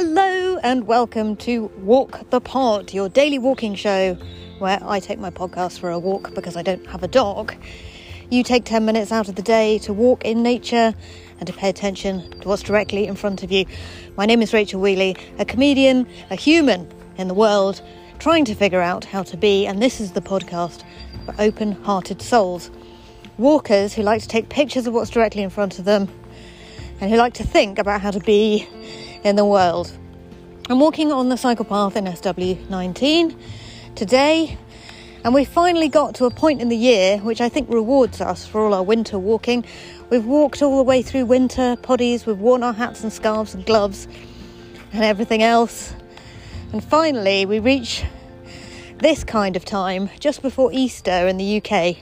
Hello and welcome to Walk the Pod, your daily walking show where I take my podcast for a walk because I don't have a dog. You take 10 minutes out of the day to walk in nature and to pay attention to what's directly in front of you. My name is Rachel Wheeley, a comedian, a human in the world, trying to figure out how to be, and this is the podcast for open hearted souls. Walkers who like to take pictures of what's directly in front of them and who like to think about how to be in the world. I'm walking on the cycle path in SW19 today, and we finally got to a point in the year which I think rewards us for all our winter walking. We've walked all the way through winter poddies, we've worn our hats and scarves and gloves and everything else, and finally we reach this kind of time just before Easter in the UK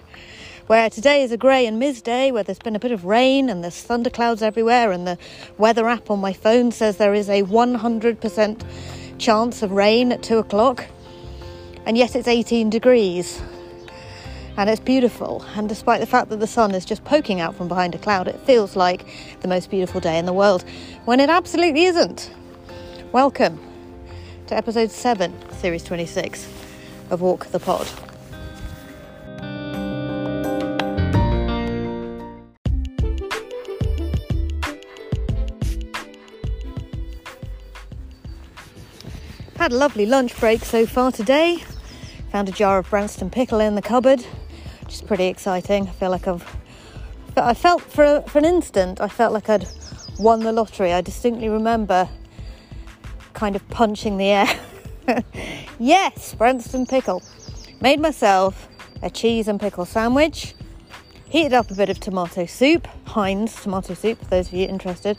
where today is a grey and mist day where there's been a bit of rain and there's thunderclouds everywhere, and the weather app on my phone says there is a 100% chance of rain at two o'clock, and yet it's 18 degrees. And it's beautiful, and despite the fact that the sun is just poking out from behind a cloud, it feels like the most beautiful day in the world when it absolutely isn't. Welcome to episode 7, series 26 of Walk the Pod. Had a lovely lunch break so far today. Found a jar of Branston pickle in the cupboard, which is pretty exciting. I feel like I've. but I felt for a, for an instant, I felt like I'd won the lottery. I distinctly remember kind of punching the air. yes, Branston pickle. Made myself a cheese and pickle sandwich. Heated up a bit of tomato soup, Heinz tomato soup, for those of you interested,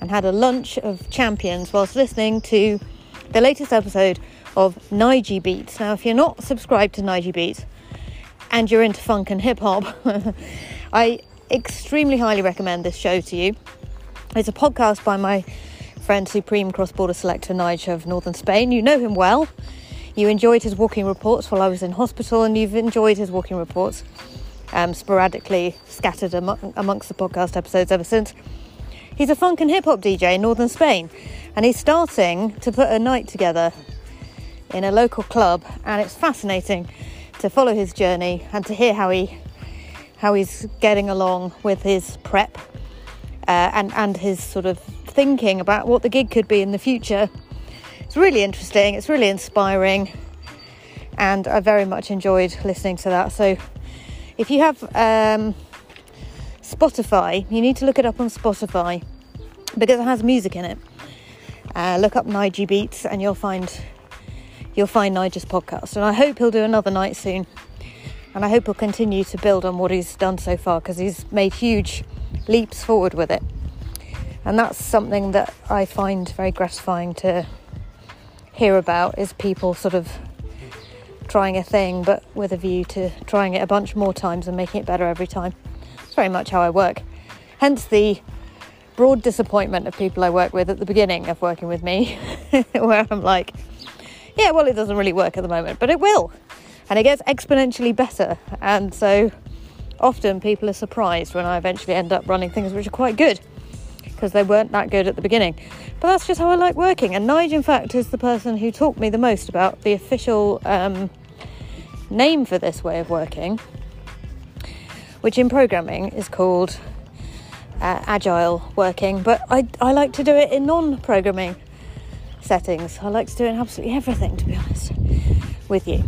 and had a lunch of champions whilst listening to the latest episode of Nige Beats. Now, if you're not subscribed to Nige Beats and you're into funk and hip hop, I extremely highly recommend this show to you. It's a podcast by my friend Supreme Cross Border Selector Nige of Northern Spain. You know him well. You enjoyed his walking reports while I was in hospital, and you've enjoyed his walking reports um, sporadically scattered among, amongst the podcast episodes ever since. He's a funk and hip hop DJ in northern Spain, and he's starting to put a night together in a local club, and it's fascinating to follow his journey and to hear how he how he's getting along with his prep uh, and and his sort of thinking about what the gig could be in the future. It's really interesting. It's really inspiring, and I very much enjoyed listening to that. So, if you have um, Spotify, you need to look it up on Spotify because it has music in it. Uh, look up Nige Beats and you'll find you'll find Nige's podcast. And I hope he'll do another night soon. And I hope he'll continue to build on what he's done so far because he's made huge leaps forward with it. And that's something that I find very gratifying to hear about is people sort of trying a thing but with a view to trying it a bunch more times and making it better every time. Very much how I work. Hence the broad disappointment of people I work with at the beginning of working with me, where I'm like, yeah, well, it doesn't really work at the moment, but it will. And it gets exponentially better. And so often people are surprised when I eventually end up running things which are quite good because they weren't that good at the beginning. But that's just how I like working. And Nige, in fact, is the person who taught me the most about the official um, name for this way of working, which in programming is called uh, agile working. But I, I like to do it in non programming settings. I like to do it in absolutely everything, to be honest with you.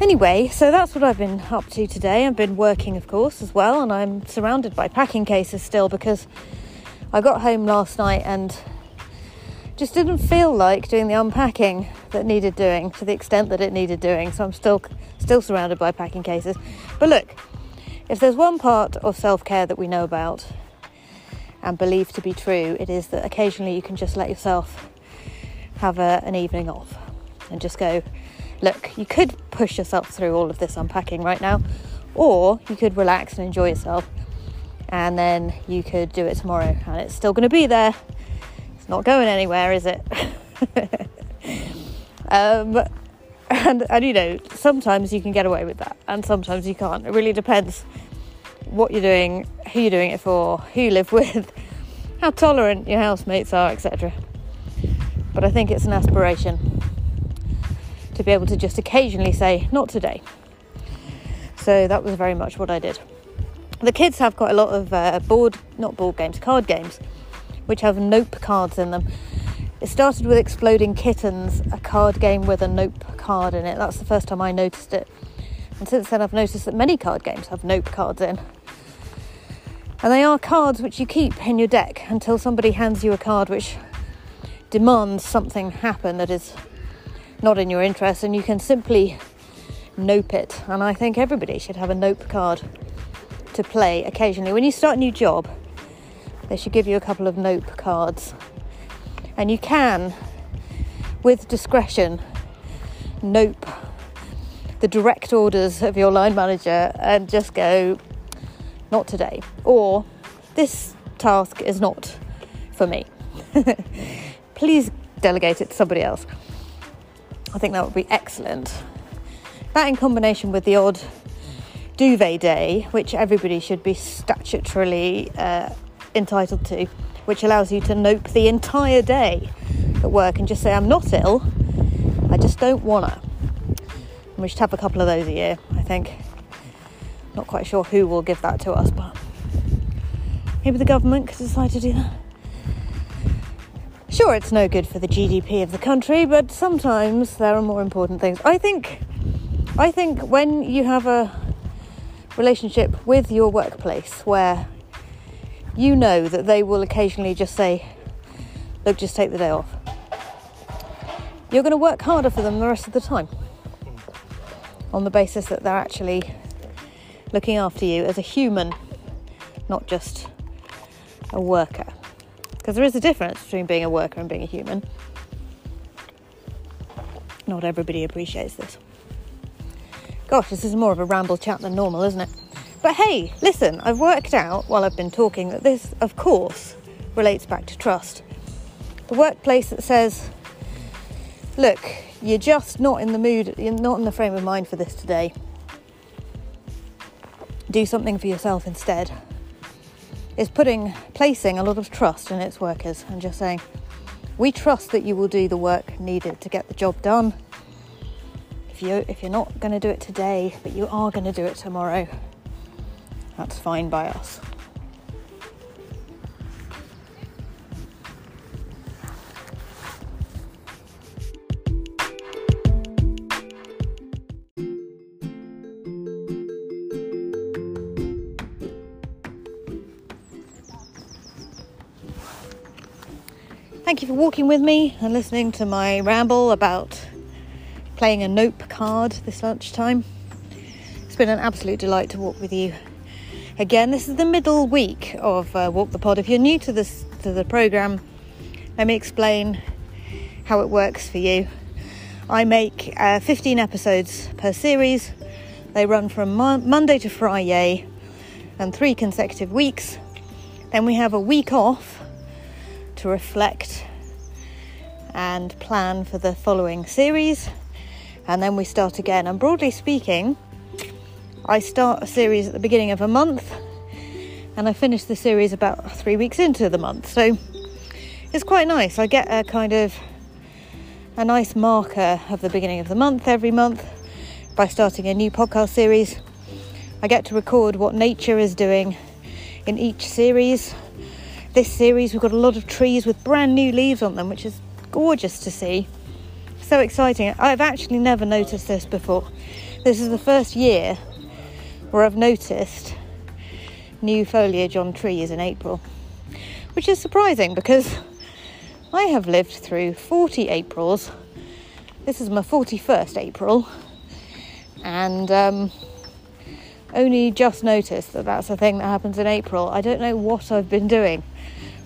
Anyway, so that's what I've been up to today. I've been working, of course, as well, and I'm surrounded by packing cases still because I got home last night and just didn't feel like doing the unpacking that needed doing to the extent that it needed doing. So I'm still still surrounded by packing cases. But look, if there's one part of self-care that we know about and believe to be true, it is that occasionally you can just let yourself have a, an evening off and just go, look, you could push yourself through all of this unpacking right now, or you could relax and enjoy yourself, and then you could do it tomorrow, and it's still going to be there. It's not going anywhere, is it? um, and, and you know, sometimes you can get away with that, and sometimes you can't. It really depends what you're doing, who you're doing it for, who you live with, how tolerant your housemates are, etc. But I think it's an aspiration to be able to just occasionally say, not today. So that was very much what I did. The kids have quite a lot of uh, board, not board games, card games, which have nope cards in them. It started with Exploding Kittens, a card game with a nope card in it. That's the first time I noticed it. And since then, I've noticed that many card games have nope cards in. And they are cards which you keep in your deck until somebody hands you a card which demands something happen that is not in your interest, and you can simply nope it. And I think everybody should have a nope card to play occasionally. When you start a new job, they should give you a couple of nope cards. And you can, with discretion, nope the direct orders of your line manager and just go, not today. Or this task is not for me. Please delegate it to somebody else. I think that would be excellent. That in combination with the odd duvet day, which everybody should be statutorily uh, entitled to, which allows you to nope the entire day at work and just say, I'm not ill, I just don't wanna. And we should have a couple of those a year, I think. Not quite sure who will give that to us, but maybe the government could decide to do that. Sure, it's no good for the GDP of the country, but sometimes there are more important things. I think, I think when you have a relationship with your workplace where you know that they will occasionally just say, "Look, just take the day off," you're going to work harder for them the rest of the time on the basis that they're actually looking after you as a human, not just a worker. Because there is a difference between being a worker and being a human. Not everybody appreciates this. Gosh, this is more of a ramble chat than normal, isn't it? But hey, listen, I've worked out while I've been talking that this, of course, relates back to trust. The workplace that says, look, you're just not in the mood, you're not in the frame of mind for this today. Do something for yourself instead is putting placing a lot of trust in its workers and just saying, we trust that you will do the work needed to get the job done. If you if you're not going to do it today, but you are going to do it tomorrow, that's fine by us. Thank you for walking with me and listening to my ramble about playing a nope card this lunchtime. It's been an absolute delight to walk with you. Again, this is the middle week of uh, Walk the Pod. If you're new to this to the program, let me explain how it works for you. I make uh, 15 episodes per series. They run from Mo- Monday to Friday and three consecutive weeks. Then we have a week off to reflect and plan for the following series, and then we start again. And broadly speaking, I start a series at the beginning of a month and I finish the series about three weeks into the month. So it's quite nice. I get a kind of a nice marker of the beginning of the month every month by starting a new podcast series. I get to record what nature is doing in each series this series. We've got a lot of trees with brand new leaves on them, which is gorgeous to see. So exciting. I've actually never noticed this before. This is the first year where I've noticed new foliage on trees in April, which is surprising because I have lived through 40 Aprils. This is my 41st April, and um, only just noticed that that's a thing that happens in April. I don't know what I've been doing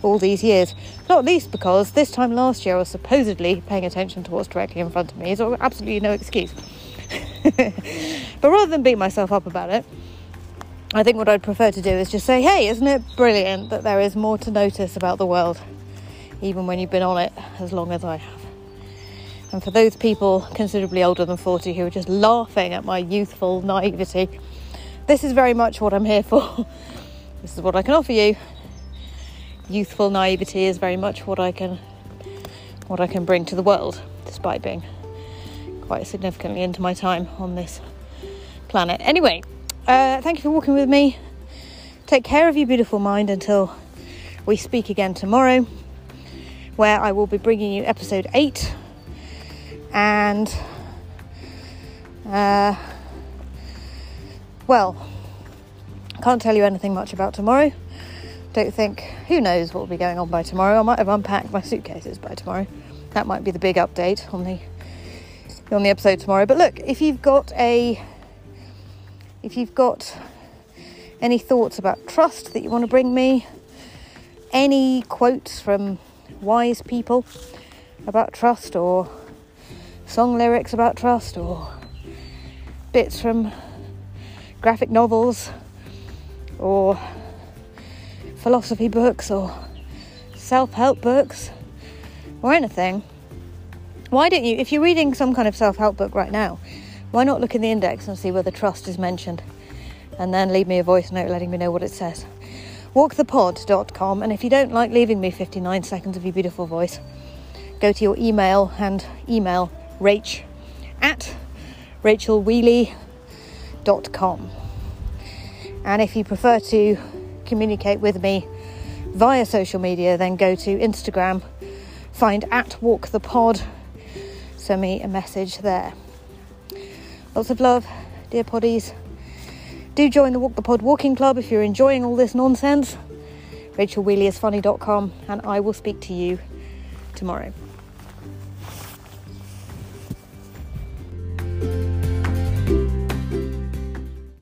all these years. Not least because this time last year I was supposedly paying attention to what's directly in front of me. So absolutely no excuse. but rather than beat myself up about it, I think what I'd prefer to do is just say, hey, isn't it brilliant that there is more to notice about the world, even when you've been on it as long as I have? And for those people considerably older than 40 who are just laughing at my youthful naivety, this is very much what I'm here for. this is what I can offer you youthful naivety is very much what I can what I can bring to the world, despite being quite significantly into my time on this planet. Anyway, uh, thank you for walking with me. Take care of your beautiful mind until we speak again tomorrow, where I will be bringing you episode eight and. Uh, well, can't tell you anything much about tomorrow. Don't think, who knows what will be going on by tomorrow. I might have unpacked my suitcases by tomorrow. That might be the big update on the on the episode tomorrow. But look, if you've got a if you've got any thoughts about trust that you want to bring me, any quotes from wise people about trust or song lyrics about trust or bits from graphic novels or philosophy books or self help books or anything, why don't you, if you're reading some kind of self help book right now, why not look in the index and see whether trust is mentioned? And then leave me a voice note letting me know what it says. Walkthepod.com, and if you don't like leaving me 59 seconds of your beautiful voice, go to your email and email rach at rachelwheeley.com com. And if you prefer to communicate with me via social media, then go to Instagram, find at walkthepod, send me a message there. Lots of love, dear poddies. Do join the Walk the Pod Walking Club if you're enjoying all this nonsense. RachelWheeleyisfunny.com, and I will speak to you tomorrow.